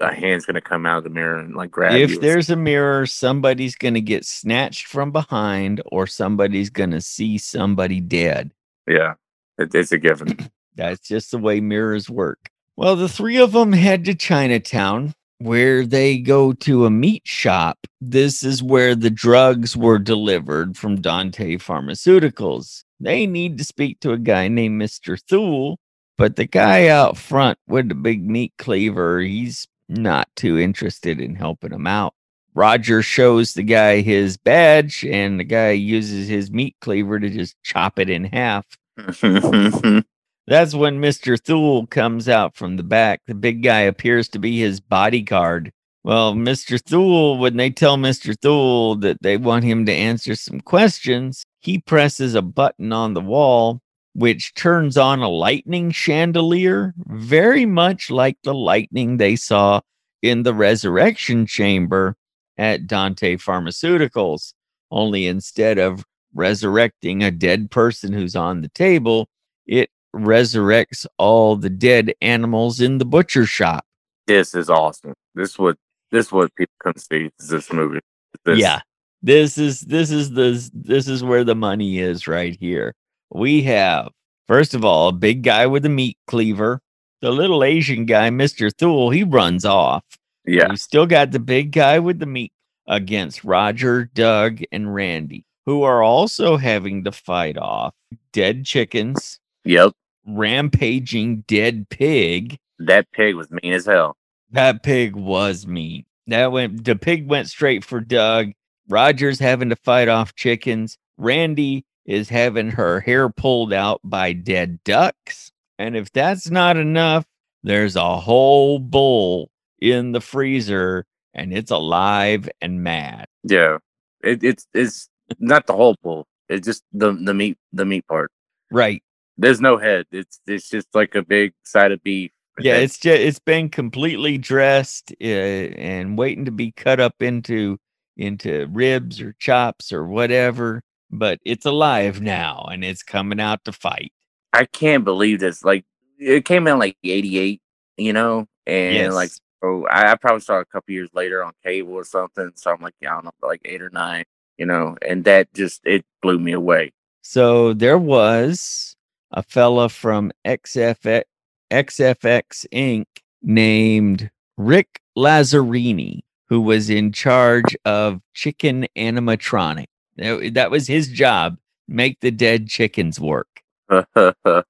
a hand's gonna come out of the mirror and like grab If there's a mirror, somebody's going to get snatched from behind or somebody's going to see somebody dead. yeah, it, it's a given. That's just the way mirrors work. Well, the three of them head to Chinatown where they go to a meat shop. This is where the drugs were delivered from Dante Pharmaceuticals. They need to speak to a guy named Mr. Thule, but the guy out front with the big meat cleaver, he's not too interested in helping them out. Roger shows the guy his badge, and the guy uses his meat cleaver to just chop it in half. That's when Mr. Thule comes out from the back. The big guy appears to be his bodyguard. Well, Mr. Thule, when they tell Mr. Thule that they want him to answer some questions, he presses a button on the wall, which turns on a lightning chandelier, very much like the lightning they saw in the resurrection chamber at Dante Pharmaceuticals. Only instead of resurrecting a dead person who's on the table, it resurrects all the dead animals in the butcher shop. this is awesome. This what this what people come see is this movie. This, Yeah. This is this is the this is where the money is right here. We have first of all a big guy with a meat cleaver. The little Asian guy, Mr. Thule, he runs off. yeah, We still got the big guy with the meat against Roger, Doug, and Randy, who are also having to fight off dead chickens, yep. Rampaging dead pig, That pig was mean as hell. That pig was mean. That went the pig went straight for Doug. Roger's having to fight off chickens. Randy is having her hair pulled out by dead ducks. And if that's not enough, there's a whole bull in the freezer and it's alive and mad. Yeah, it, it's it's not the whole bull. It's just the the meat the meat part. Right. There's no head. It's it's just like a big side of beef. Yeah, it's just it's been completely dressed uh, and waiting to be cut up into into ribs or chops or whatever. But it's alive now and it's coming out to fight. I can't believe this. Like it came out like '88, you know, and Yes. like oh, I, I probably saw it a couple years later on cable or something. So I'm like, yeah, I don't know, like eight or nine, you know, and that just it blew me away. So there was a fella from XFX, XFX Inc. named Rick Lazzarini who was in charge of chicken animatronic. That, that was his job, make the dead chickens work.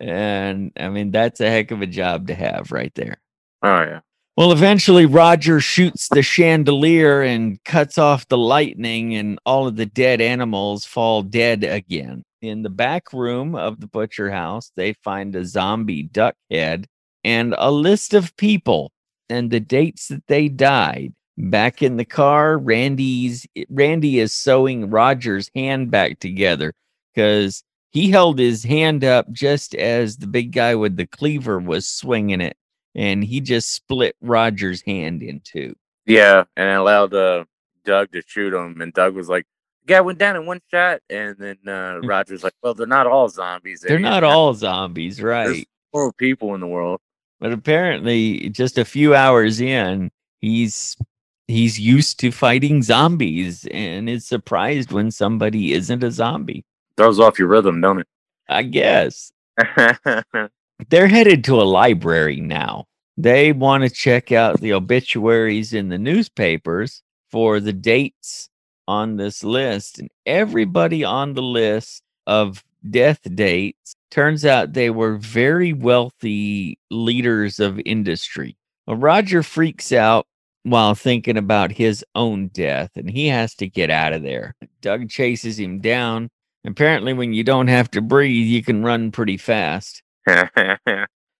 And I mean, that's a heck of a job to have right there. Oh yeah. Well, eventually Roger shoots the chandelier and cuts off the lightning, and all of the dead animals fall dead again. In the back room of the butcher house, they find a zombie duck head and a list of people and the dates that they died. Back in the car, Randy's Randy is sewing Roger's hand back together because he held his hand up just as the big guy with the cleaver was swinging it and he just split Roger's hand in two. Yeah, and allowed uh, Doug to shoot him, and Doug was like, "The guy went down in one shot," and then uh, Roger's like, "Well, they're not all zombies. They're idiot. not all zombies, right? There's four people in the world." But apparently, just a few hours in, he's he's used to fighting zombies and is surprised when somebody isn't a zombie. Throws off your rhythm, don't it? I guess? they're headed to a library now. They want to check out the obituaries in the newspapers for the dates on this list. And everybody on the list of death dates turns out they were very wealthy leaders of industry. Well, Roger freaks out while thinking about his own death and he has to get out of there. Doug chases him down. Apparently, when you don't have to breathe, you can run pretty fast.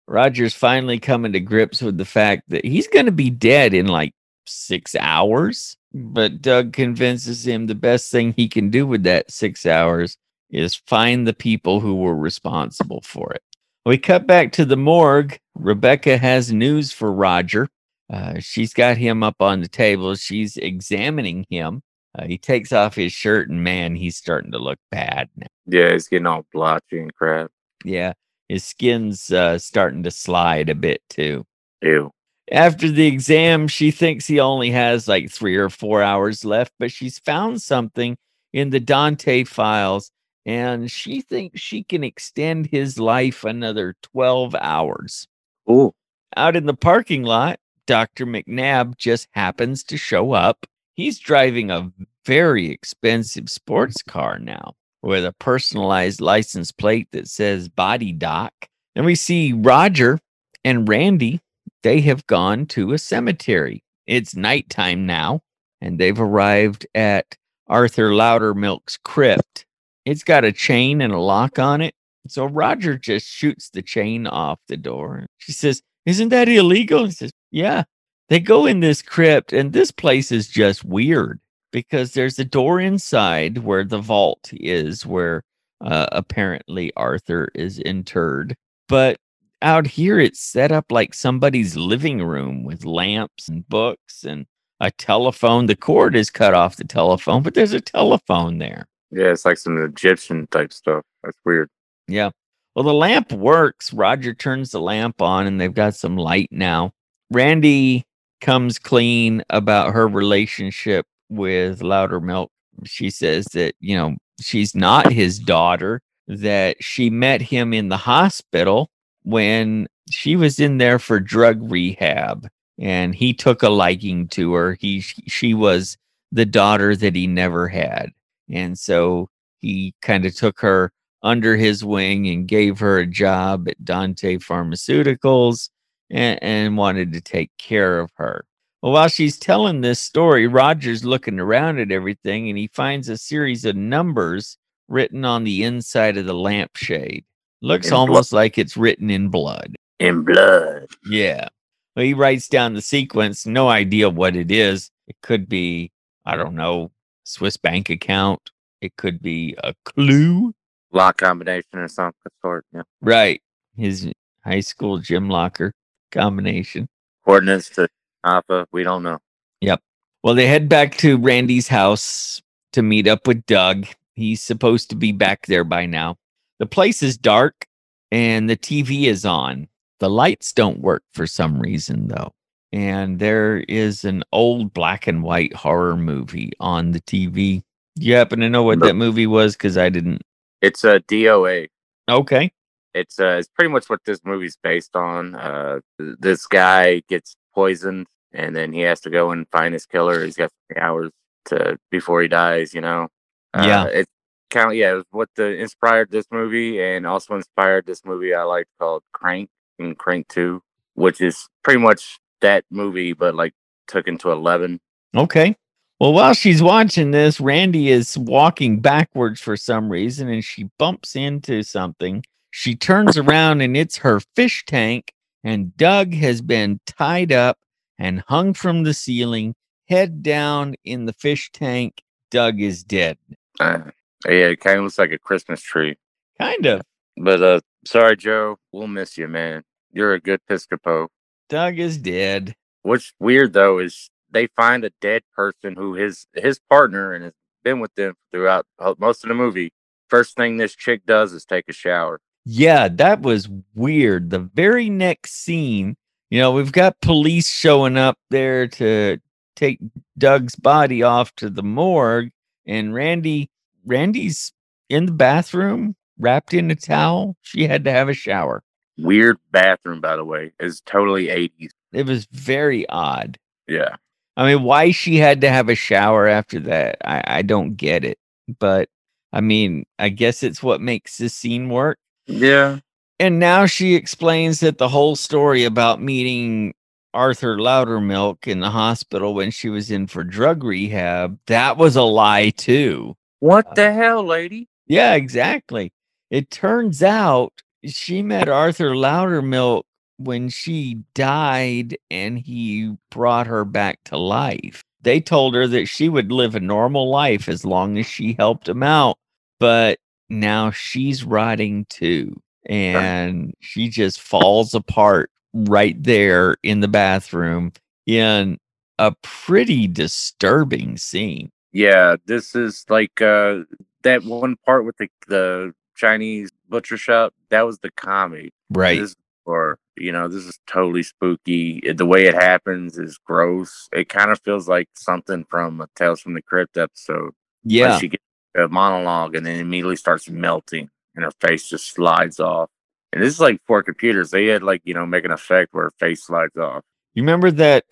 Roger's finally coming to grips with the fact that he's going to be dead in like six hours. But Doug convinces him the best thing he can do with that six hours is find the people who were responsible for it. We cut back to the morgue. Rebecca has news for Roger. Uh, she's got him up on the table. She's examining him. Uh, he takes off his shirt, and man, he's starting to look bad now. Yeah, he's getting all blotchy and crap. Yeah, his skin's uh, starting to slide a bit too. Ew. After the exam, she thinks he only has like three or four hours left, but she's found something in the Dante files and she thinks she can extend his life another 12 hours. Ooh. Out in the parking lot, Dr. McNabb just happens to show up. He's driving a very expensive sports car now with a personalized license plate that says Body Doc. And we see Roger and Randy. They have gone to a cemetery. It's nighttime now, and they've arrived at Arthur Loudermilk's crypt. It's got a chain and a lock on it. So Roger just shoots the chain off the door. She says, Isn't that illegal? He says, Yeah. They go in this crypt, and this place is just weird because there's a door inside where the vault is, where uh, apparently Arthur is interred. But out here, it's set up like somebody's living room with lamps and books and a telephone. The cord is cut off the telephone, but there's a telephone there. Yeah, it's like some Egyptian type stuff. That's weird. Yeah. Well, the lamp works. Roger turns the lamp on and they've got some light now. Randy comes clean about her relationship with Loudermilk. She says that, you know, she's not his daughter, that she met him in the hospital when she was in there for drug rehab and he took a liking to her. He she was the daughter that he never had. And so he kind of took her under his wing and gave her a job at Dante Pharmaceuticals and, and wanted to take care of her. Well, while she's telling this story, Roger's looking around at everything and he finds a series of numbers written on the inside of the lampshade. Looks In almost like it's written in blood. In blood. Yeah. Well, he writes down the sequence, no idea what it is. It could be, I don't know, Swiss bank account. It could be a clue. Lock combination or something of sort. Yeah. Right. His high school gym locker combination. Coordinates to Alpha. We don't know. Yep. Well, they head back to Randy's house to meet up with Doug. He's supposed to be back there by now. The place is dark and the TV is on. The lights don't work for some reason, though. And there is an old black and white horror movie on the TV. You happen to know what that movie was? Because I didn't. It's a DOA. Okay. It's uh, it's pretty much what this movie's based on. Uh, this guy gets poisoned, and then he has to go and find his killer. He's got three hours to before he dies. You know. Uh, Yeah. It's kind of yeah. It was what the inspired this movie, and also inspired this movie I like called Crank and Crank Two, which is pretty much that movie, but like took into eleven. Okay. Well, while she's watching this, Randy is walking backwards for some reason and she bumps into something. She turns around and it's her fish tank, and Doug has been tied up and hung from the ceiling, head down in the fish tank. Doug is dead. Uh, yeah, it kind of looks like a Christmas tree. Kind of. But uh, sorry, Joe. We'll miss you, man. You're a good Piscopo. Doug is dead. What's weird though is they find a dead person who his his partner and has been with them throughout most of the movie. First thing this chick does is take a shower. Yeah, that was weird. The very next scene, you know, we've got police showing up there to take Doug's body off to the morgue, and Randy, Randy's in the bathroom, wrapped in a towel. She had to have a shower. Weird bathroom, by the way, is totally 80s. It was very odd. Yeah, I mean, why she had to have a shower after that, I, I don't get it. But I mean, I guess it's what makes this scene work. Yeah. And now she explains that the whole story about meeting Arthur Loudermilk in the hospital when she was in for drug rehab, that was a lie too. What uh, the hell, lady? Yeah, exactly. It turns out she met Arthur Loudermilk when she died and he brought her back to life. They told her that she would live a normal life as long as she helped him out. But now she's rotting too. And she just falls apart right there in the bathroom in a pretty disturbing scene. Yeah, this is like uh that one part with the the Chinese butcher shop. That was the comedy. Right. This, or you know, this is totally spooky. The way it happens is gross. It kind of feels like something from a Tales from the Crypt episode. yeah. Like she gets a monologue and then immediately starts melting, and her face just slides off. And this is like for computers. They had like you know make an effect where her face slides off. You remember that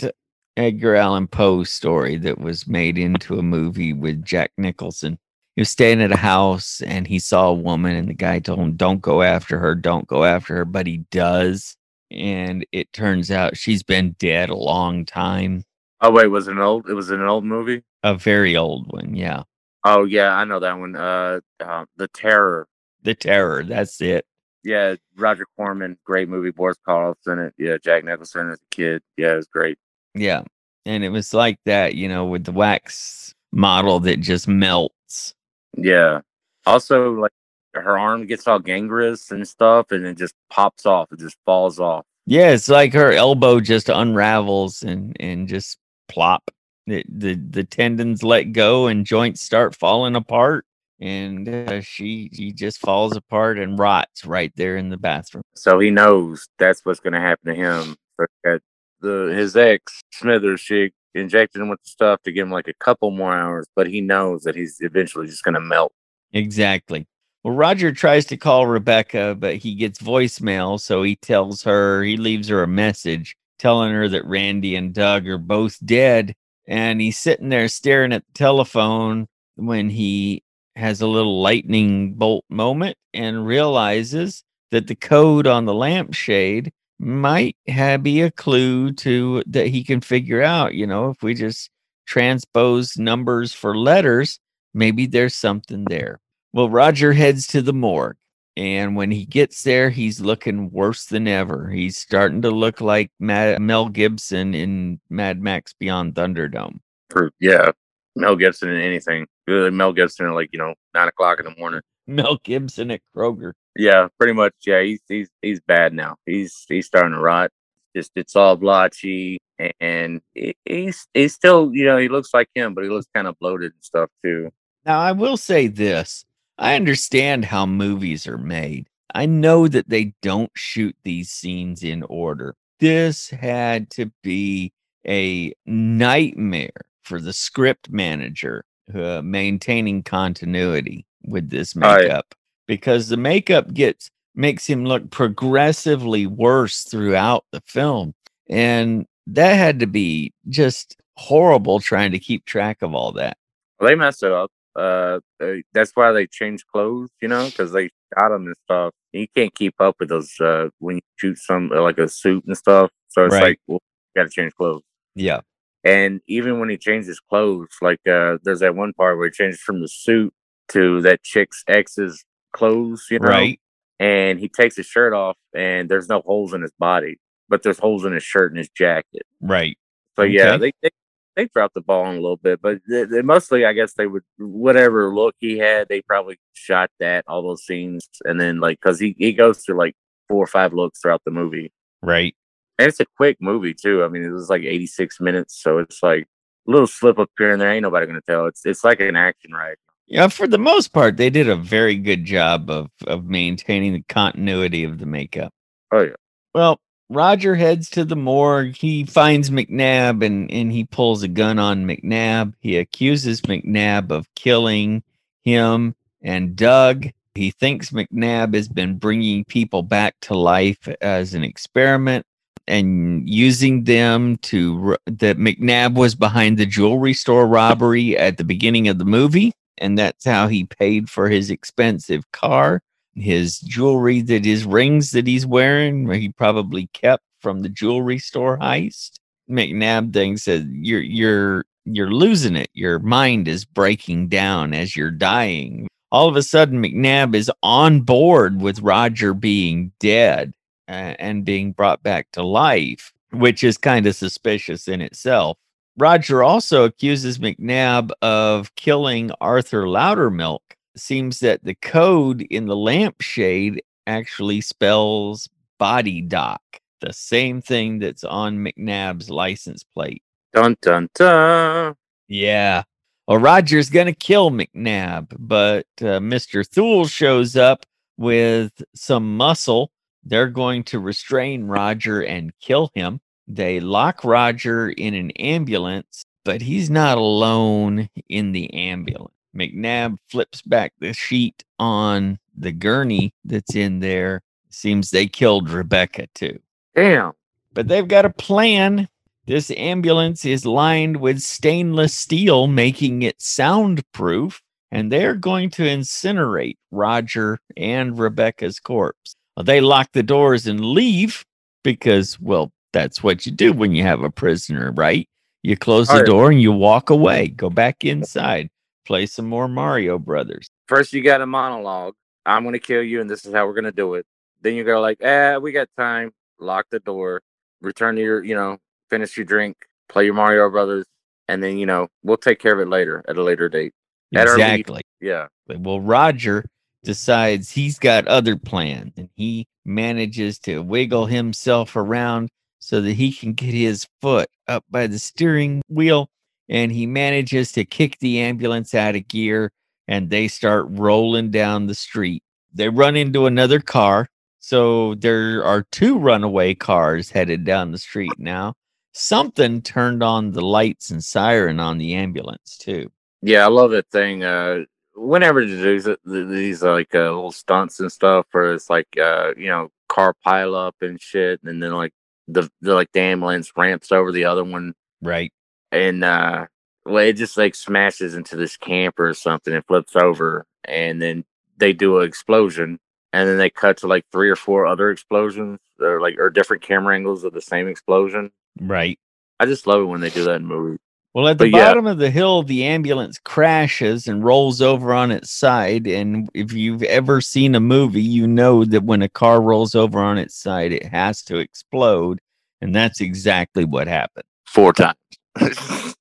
Edgar Allan Poe story that was made into a movie with Jack Nicholson? He was staying at a house and he saw a woman, and the guy told him, Don't go after her, don't go after her. But he does. And it turns out she's been dead a long time. Oh wait, was it an old? It was an old movie. A very old one. Yeah. Oh yeah, I know that one. Uh, uh the Terror. The Terror. That's it. Yeah, Roger Corman, great movie. Boris Karloff's in it. Yeah, Jack Nicholson as a kid. Yeah, it was great. Yeah. And it was like that, you know, with the wax model that just melts. Yeah. Also, like her arm gets all gangrenous and stuff, and it just pops off. It just falls off. Yeah, it's like her elbow just unravels and and just plop. The the, the tendons let go and joints start falling apart, and uh, she she just falls apart and rots right there in the bathroom. So he knows that's what's going to happen to him. That the his ex Smythers, she injected him with the stuff to give him like a couple more hours, but he knows that he's eventually just going to melt. Exactly. Well, Roger tries to call Rebecca, but he gets voicemail, so he tells her he leaves her a message telling her that Randy and Doug are both dead, and he's sitting there staring at the telephone when he has a little lightning bolt moment and realizes that the code on the lampshade might have be a clue to that he can figure out you know if we just transpose numbers for letters maybe there's something there. Well roger heads to the morgue and when he gets there he's looking worse than ever he's starting to look like Ma- mel gibson in mad max beyond thunderdome For yeah, Mel Gibson in anything. Mel Gibson at like you know nine o'clock in the morning. mel gibson at kroger Yeah, pretty much. Yeah, he's he's he's bad now. He's he's starting to rot. Just it's all blotchy, and he's he's still you know he looks like him, but he looks kind of bloated and stuff too. Now, I will say this I understand how movies are made. I know that they don't shoot these scenes in order. This had to be a nightmare for the script manager uh, maintaining continuity with this makeup because the makeup gets makes him look progressively worse throughout the film and that had to be just horrible trying to keep track of all that Well, they messed it up. Uh, they, that's why they change clothes, you know, because they shot him and stuff. You can't keep up with those uh, when you shoot some uh, like a suit and stuff. So it's Right. like, well, you got to change clothes. yeah And even when he changes clothes, like uh, there's that one part where he changes from the suit to that chick's ex's clothes, you know, right and he takes his shirt off, and there's no holes in his body, but there's holes in his shirt and his jacket. right So yeah, they, they they dropped the ball in a little bit, but they, they mostly, I guess, they would whatever look he had, they probably shot that all those scenes, and then like because he he goes through like four or five looks throughout the movie, right and it's a quick movie too. I mean, it was like 86 minutes, so it's like a little slip up here and there. Ain't nobody gonna tell. It's it's like an action ride. yeah for the most part they did a very good job of of maintaining the continuity of the makeup Oh yeah, well roger heads to the morgue. He finds mcnab and and he pulls a gun on mcnab he accuses mcnab of killing him and doug. He thinks mcnab has been bringing people back to life as an experiment and using them to that mcnab was behind the jewelry store robbery at the beginning of the movie. And that's how he paid for his expensive car his jewelry that his rings that he's wearing he probably kept from the jewelry store heist. Mcnab thinks that you're you're you're losing it. Your mind is breaking down as you're dying. All of a sudden mcnab is on board with roger being dead and being brought back to life which is kind of suspicious in itself. Roger also accuses mcnab of killing arthur loudermilk seems that the code in the lampshade actually spells body doc, the same thing that's on McNabb's license plate. Dun dun dun. Yeah. Well, Roger's going to kill McNabb, but uh, Mr. Thule shows up with some muscle. They're going to restrain Roger and kill him. They lock Roger in an ambulance, but he's not alone in the ambulance. McNabb flips back the sheet on the gurney that's in there. Seems they killed Rebecca too. Damn. But they've got a plan. This ambulance is lined with stainless steel, making it soundproof, and they're going to incinerate Roger and Rebecca's corpse. Well, they lock the doors and leave because, well, that's what you do when you have a prisoner, right? You close the right. door and you walk away, go back inside, play some more Mario Brothers. First, you got a monologue. I'm gonna kill you, and this is how we're gonna do it. Then you go like, "Ah, we got time." Lock the door. Return to your, you know, finish your drink, play your Mario Brothers, and then you know we'll take care of it later at a later date. At Exactly. Yeah. Well, Roger decides he's got other plans and he manages to wiggle himself around so that he can get his foot up by the steering wheel and he manages to kick the ambulance out of gear and they start rolling down the street. They run into another car. So there are two runaway cars headed down the street now. Something turned on the lights and siren on the ambulance too. Yeah, I love that thing. Uh, whenever they do th- th- these like uh, little stunts and stuff, where it's like uh, you know car pile up and shit, and then like the the like the ambulance ramps over the other one, Right. And uh, well, it just like smashes into this camper or something and flips over, and then they do an explosion, and then they cut to like three or four other explosions, or like or different camera angles of the same explosion. Right. I just love it when they do that in movies. Well, at the But yeah. bottom of the hill, the ambulance crashes and rolls over on its side. And if you've ever seen a movie, you know that when a car rolls over on its side, it has to explode. And that's exactly what happened. Four times.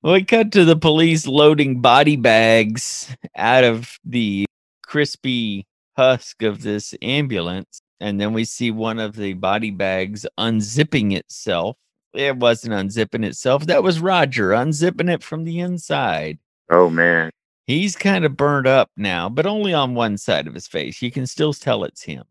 We cut to the police loading body bags out of the crispy husk of this ambulance. And then we see one of the body bags unzipping itself. It wasn't unzipping itself. That was Roger unzipping it from the inside. oh man. He's kind of burned up now, but only on one side of his face. You can still tell it's him.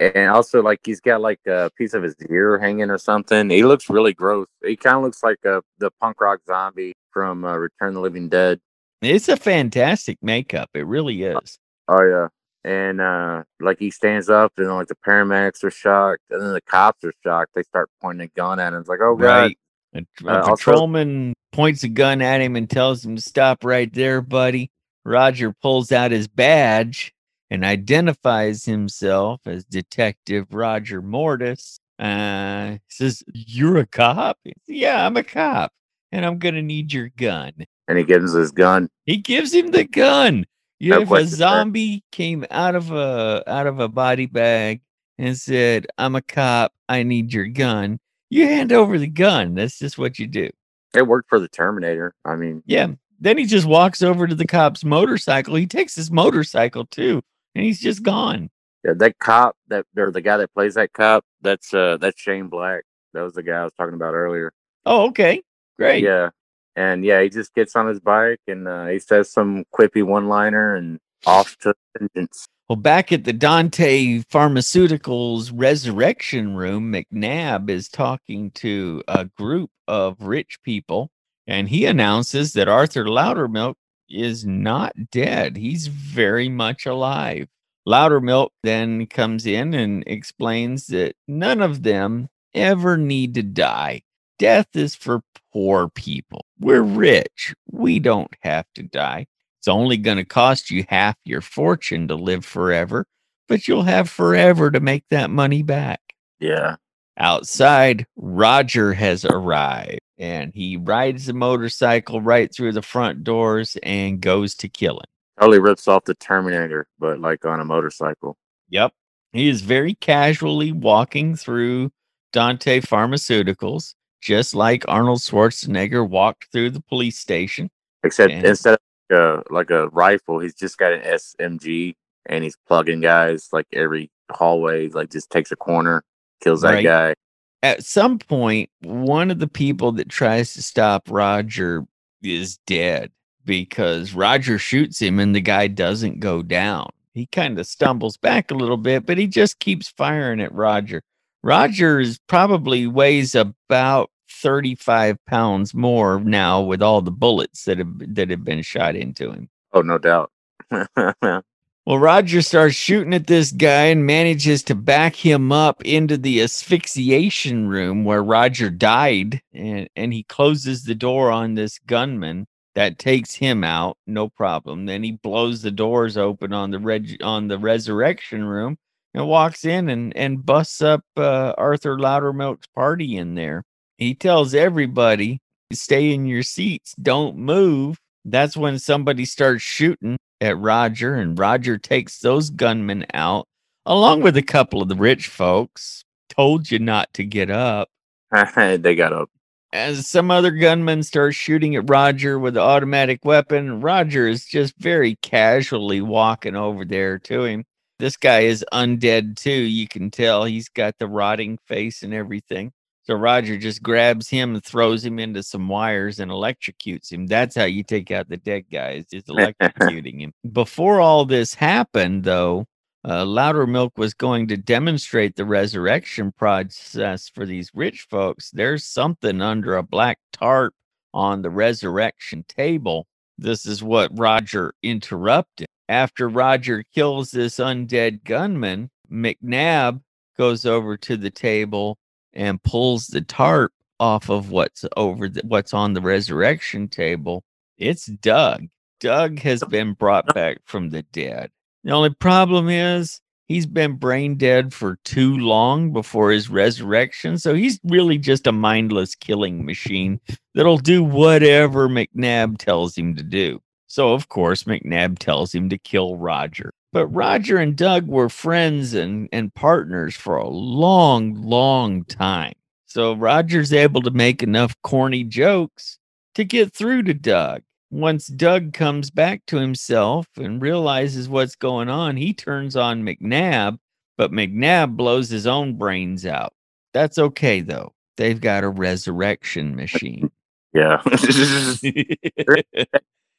And also like he's got like a piece of his ear hanging or something. He looks really gross. He kind of looks like uh, the punk rock zombie from uh, Return of the Living Dead. It's a fantastic makeup. It really is. Oh yeah, and uh, like he stands up, and like the paramedics are shocked, and then the cops are shocked. They start pointing a gun at him. It's like, oh god, Right. A, a Uh, also- patrolman points a gun at him and tells him to stop right there, buddy. Roger pulls out his badge and identifies himself as Detective Roger Mortis. Uh, says, You're a cop? Yeah, I'm a cop, and I'm going to need your gun. and he gives his gun. He gives him the gun. You No if a zombie came out of a out of a body bag and said, "I'm a cop. I need your gun," you hand over the gun. That's just what you do. It worked for the Terminator. I mean, Yeah. Then he just walks over to the cop's motorcycle. He takes his motorcycle too, and he's just gone. yeah, that cop, that or the guy that plays that cop, that's uh, that's Shane Black. That was the guy I was talking about earlier. Oh, okay, great. Yeah. And yeah, he just gets on his bike and uh, he says some quippy one liner and off to vengeance. Well, back at the Dante Pharmaceuticals resurrection room, McNabb is talking to a group of rich people, and he announces that Arthur Loudermilk is not dead. He's very much alive. Loudermilk then comes in and explains that none of them ever need to die. Death is for poor people. We're rich. We don't have to die. It's only going to cost you half your fortune to live forever, but you'll have forever to make that money back. Yeah. Outside, Roger has arrived and he rides the motorcycle right through the front doors and goes to kill him. Totally rips off the Terminator, but like on a motorcycle. Yep. He is very casually walking through Dante Pharmaceuticals, just like Arnold Schwarzenegger walked through the police station. Except And- instead of uh, like a rifle. He's just got an SMG and he's plugging guys like every hallway. Like just takes a corner, kills that Right. guy. At some point, one of the people that tries to stop Roger is dead because Roger shoots him and the guy doesn't go down. He kind of stumbles back a little bit, but he just keeps firing at Roger. Roger is probably weighs about 35 pounds more now with all the bullets that have that have been shot into him. Oh, no doubt. Well, Roger starts shooting at this guy and manages to back him up into the asphyxiation room where Roger died. And, and he closes the door on this gunman that takes him out, no problem. Then he blows the doors open on the reg- on the resurrection room and walks in and, and busts up uh, Arthur Loudermilk's party in there. He tells everybody, stay in your seats, don't move. That's when somebody starts shooting at Roger, and Roger takes those gunmen out, along with a couple of the rich folks. Told you not to get up. they got up. As some other gunmen start shooting at Roger with an automatic weapon, Roger is just very casually walking over there to him. This guy is undead too. You can tell he's got the rotting face and everything. So Roger just grabs him and throws him into some wires and electrocutes him. That's how you take out the dead guys, is electrocuting him. Before all this happened, though, uh, Loudermilk was going to demonstrate the resurrection process for these rich folks. There's something under a black tarp on the resurrection table. This is what Roger interrupted. After Roger kills this undead gunman, McNabb goes over to the table and pulls the tarp off of what's over the, what's on the resurrection table. It's Doug. Doug has been brought back from the dead. The only problem is he's been brain dead for too long before his resurrection. So he's really just a mindless killing machine that'll do whatever McNabb tells him to do. So, of course, McNabb tells him to kill Roger. But Roger and Doug were friends and, and partners for a long, long time. So Roger's able to make enough corny jokes to get through to Doug. Once Doug comes back to himself and realizes what's going on, he turns on McNabb, but McNabb blows his own brains out. That's okay, though. They've got a resurrection machine. Yeah.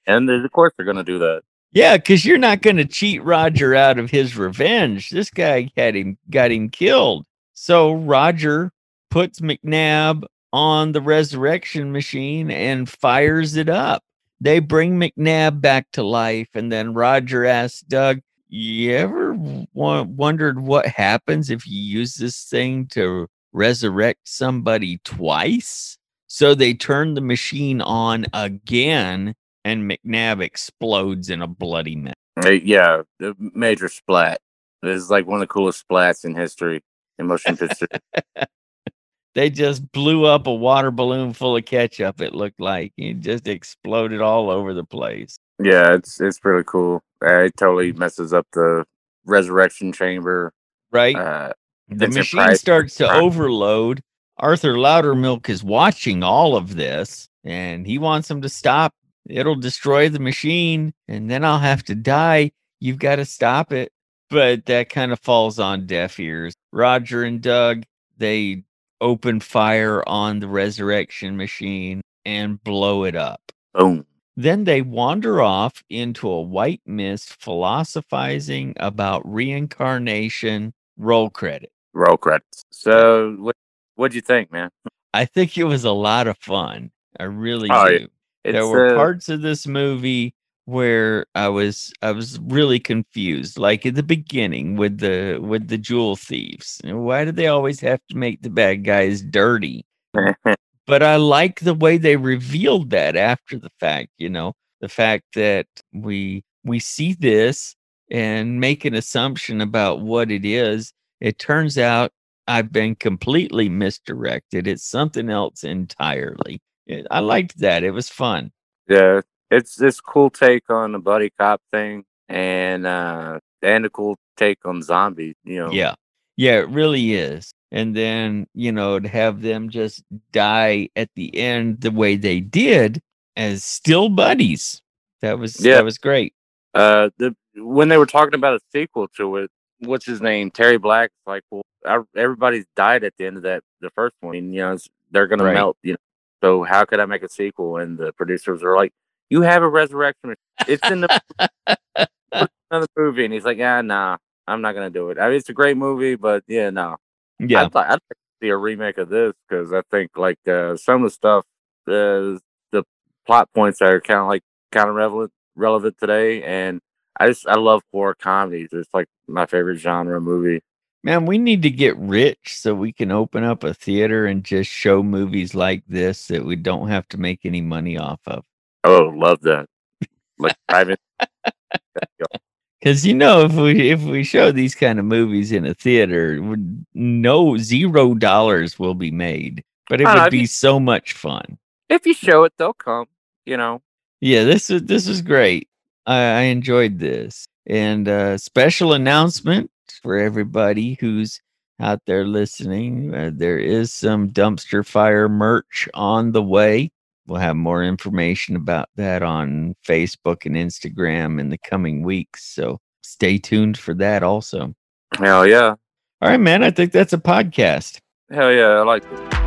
and of course they're going to do that. Yeah, because you're not going to cheat Roger out of his revenge. This guy had him, got him killed. So Roger puts McNabb on the resurrection machine and fires it up. They bring McNabb back to life, and then Roger asks Doug, "You ever wondered what happens if you use this thing to resurrect somebody twice?" So they turn the machine on again, and McNabb explodes in a bloody mess. Uh, Yeah, the major splat. This is like one of the coolest splats in history in motion picture. They just blew up a water balloon full of ketchup. It looked like it just exploded all over the place. yeah, it's it's really cool. Uh, it totally messes up the resurrection chamber. Right? Uh, the machine Price- starts to Price. overload. Arthur Loudermilk is watching all of this and he wants him to stop. It'll destroy the machine and then I'll have to die. You've got to stop it. But that kind of falls on deaf ears. Roger and Doug, they open fire on the resurrection machine and blow it up. boom. Then they wander off into a white mist, philosophizing about reincarnation. Roll credit. Roll credits. So what what'd you think, man? I think it was a lot of fun. I really Oh, do. yeah. There were uh, parts of this movie where I was I was really confused. Like at the beginning with the with the jewel thieves. Why do they always have to make the bad guys dirty? but I like the way they revealed that after the fact, you know, the fact that we we see this and make an assumption about what it is. It turns out I've been completely misdirected. It's something else entirely. It- I liked that. It was fun. yeah, it's this cool take on the buddy cop thing, and uh, and a cool take on zombies. You know, Yeah. Yeah, it really is. And then, you know, to have them just die at the end the way they did as still buddies. That was Yeah. that was great. Uh, the when they were talking about a sequel to it, what's his name? Terry Black. Like, well, I, everybody's died at the end of that the first one. And, you know, they're gonna Right. melt. You know, so how could I make a sequel? And the producers are like, "You have a resurrection. It's in the another movie." And he's like, "Yeah, nah, I'm not gonna do it. I mean, it's a great movie, but yeah, no. Yeah. I'd, I'd like to see a remake of this because I think like uh, some of the stuff, uh, the plot points are kind of like kind of relevant relevant today, and I just I love horror comedies. It's like my favorite genre movie. Man, we need to get rich so we can open up a theater and just show movies like this that we don't have to make any money off of. Oh, love that. Like private. Because you know, if we if we show these kind of movies in a theater, no zero dollars will be made, but it know, would if you- be so much fun. if you show it, they'll come. You know. Yeah, this is this is great. I, I enjoyed this, and uh, special announcement for everybody who's out there listening: uh, there is some dumpster fire merch on the way. We'll have more information about that on Facebook and Instagram in the coming weeks. So stay tuned for that. Also, Hell yeah. all right, man. I think that's a podcast. Hell yeah. I like it.